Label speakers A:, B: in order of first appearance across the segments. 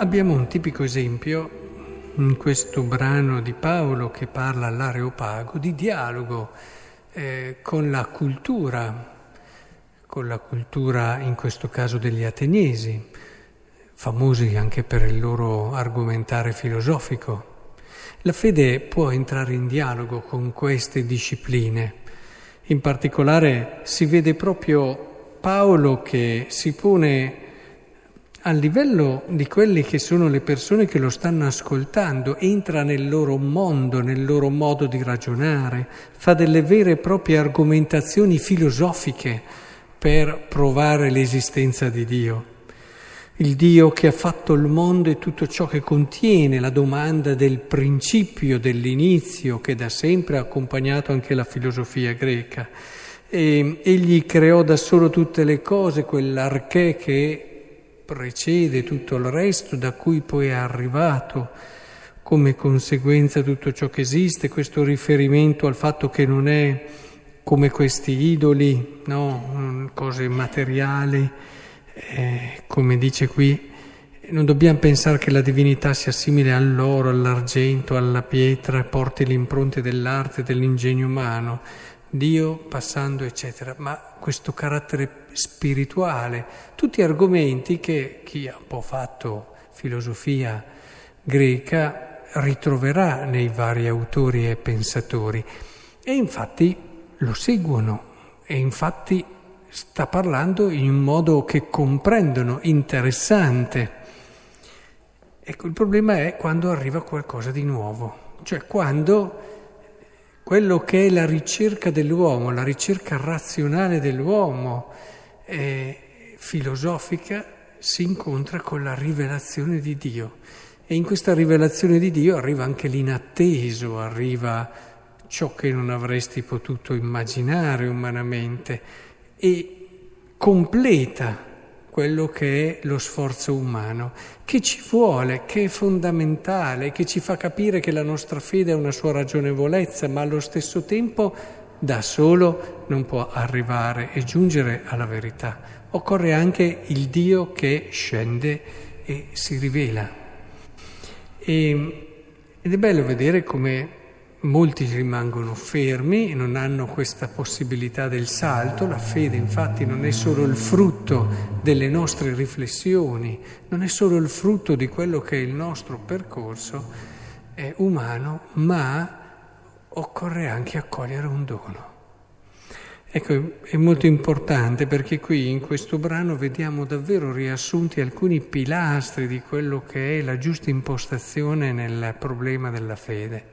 A: abbiamo un tipico esempio in questo brano di Paolo che parla all'Areopago di dialogo eh, con la cultura, con la cultura in questo caso degli ateniesi, famosi anche per il loro argomentare filosofico. La fede può entrare in dialogo con queste discipline. In particolare si vede proprio Paolo che si pone a livello di quelle che sono le persone che lo stanno ascoltando, entra nel loro mondo, nel loro modo di ragionare, fa delle vere e proprie argomentazioni filosofiche per provare l'esistenza di Dio. Il Dio che ha fatto il mondo e tutto ciò che contiene, la domanda del principio, dell'inizio, che da sempre ha accompagnato anche la filosofia greca. E egli creò da solo tutte le cose, quell'arché che precede tutto il resto, da cui poi è arrivato come conseguenza tutto ciò che esiste, questo riferimento al fatto che non è come questi idoli, no? cose materiali, eh, come dice qui, non dobbiamo pensare che la divinità sia simile all'oro, all'argento, alla pietra, porti le impronte dell'arte, dell'ingegno umano. Dio passando, eccetera, ma questo carattere spirituale, tutti argomenti che chi ha un po' fatto filosofia greca ritroverà nei vari autori e pensatori e infatti lo seguono e infatti sta parlando in un modo che comprendono, interessante. Ecco, il problema è quando arriva qualcosa di nuovo, cioè quando quello che è la ricerca dell'uomo, la ricerca razionale dell'uomo, eh, filosofica, si incontra con la rivelazione di Dio. E in questa rivelazione di Dio arriva anche l'inatteso, arriva ciò che non avresti potuto immaginare umanamente e completa quello che è lo sforzo umano, che ci vuole, che è fondamentale, che ci fa capire che la nostra fede ha una sua ragionevolezza, ma allo stesso tempo da solo non può arrivare e giungere alla verità. Occorre anche il Dio che scende e si rivela. E, ed è bello vedere come Molti rimangono fermi e non hanno questa possibilità del salto. La fede infatti non è solo il frutto delle nostre riflessioni, non è solo il frutto di quello che è il nostro percorso è umano, ma occorre anche accogliere un dono. Ecco, è molto importante perché qui in questo brano vediamo davvero riassunti alcuni pilastri di quello che è la giusta impostazione nel problema della fede.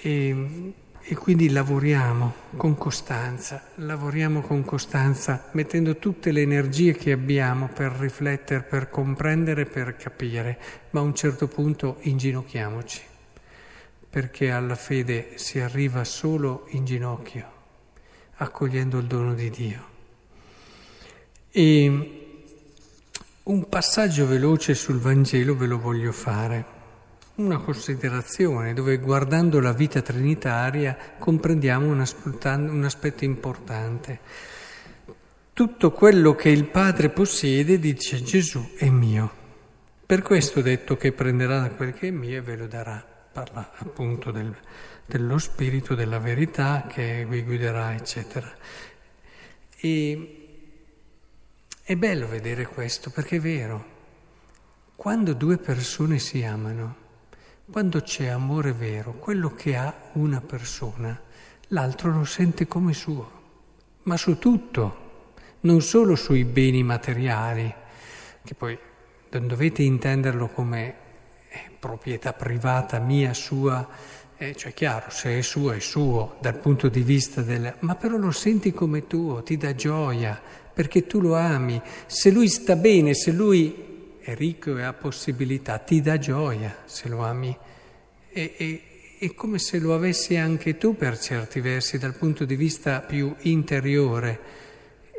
A: E, e quindi lavoriamo con costanza, lavoriamo con costanza, mettendo tutte le energie che abbiamo per riflettere, per comprendere, per capire, ma a un certo punto inginocchiamoci, perché alla fede si arriva solo in ginocchio, accogliendo il dono di Dio. E un passaggio veloce sul Vangelo ve lo voglio fare una considerazione dove guardando la vita trinitaria comprendiamo un, aspetto importante. Tutto quello che il Padre possiede, dice Gesù, è mio. Per questo ho detto che prenderà quel che è mio e ve lo darà. Parla appunto del, dello Spirito, della verità che vi guiderà, eccetera. E è bello vedere questo perché è vero. Quando due persone si amano, quando c'è amore vero, quello che ha una persona, l'altro lo sente come suo, ma su tutto, non solo sui beni materiali, che poi non dovete intenderlo come eh, proprietà privata mia, sua, eh, cioè chiaro, se è suo è suo dal punto di vista del... ma però lo senti come tuo, ti dà gioia, perché tu lo ami, se lui sta bene, se lui è ricco e ha possibilità, ti dà gioia se lo ami. E, e, è come se lo avessi anche tu per certi versi dal punto di vista più interiore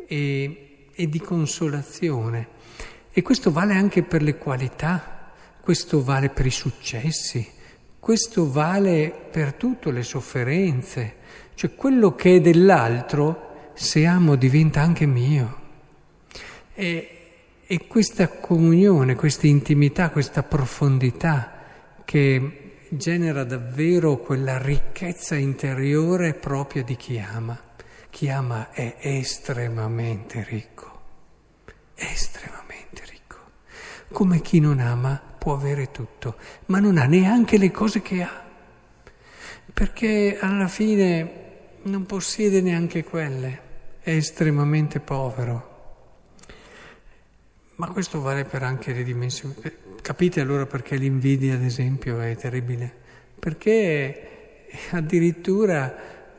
A: e, e di consolazione. E questo vale anche per le qualità, questo vale per i successi, questo vale per tutte le sofferenze, cioè quello che è dell'altro, se amo, diventa anche mio. E, E questa comunione, questa intimità, questa profondità che genera davvero quella ricchezza interiore propria di chi ama. Chi ama è estremamente ricco, estremamente ricco. Come chi non ama può avere tutto, ma non ha neanche le cose che ha, perché alla fine non possiede neanche quelle, è estremamente povero. Ma questo vale per anche le dimensioni. Capite allora perché l'invidia, ad esempio, è terribile? Perché addirittura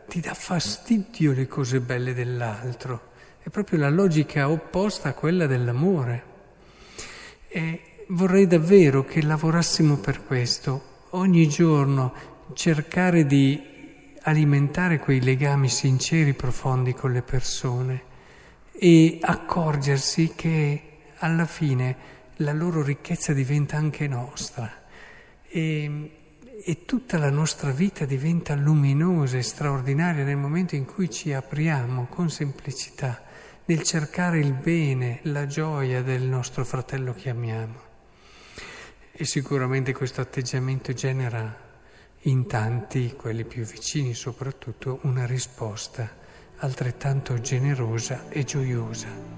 A: ti dà fastidio le cose belle dell'altro. È proprio la logica opposta a quella dell'amore. E vorrei davvero che lavorassimo per questo, ogni giorno cercare di alimentare quei legami sinceri, profondi con le persone e accorgersi che alla fine la loro ricchezza diventa anche nostra e, e tutta la nostra vita diventa luminosa e straordinaria nel momento in cui ci apriamo con semplicità nel cercare il bene, la gioia del nostro fratello che amiamo. E sicuramente questo atteggiamento genera in tanti, quelli più vicini soprattutto, una risposta altrettanto generosa e gioiosa.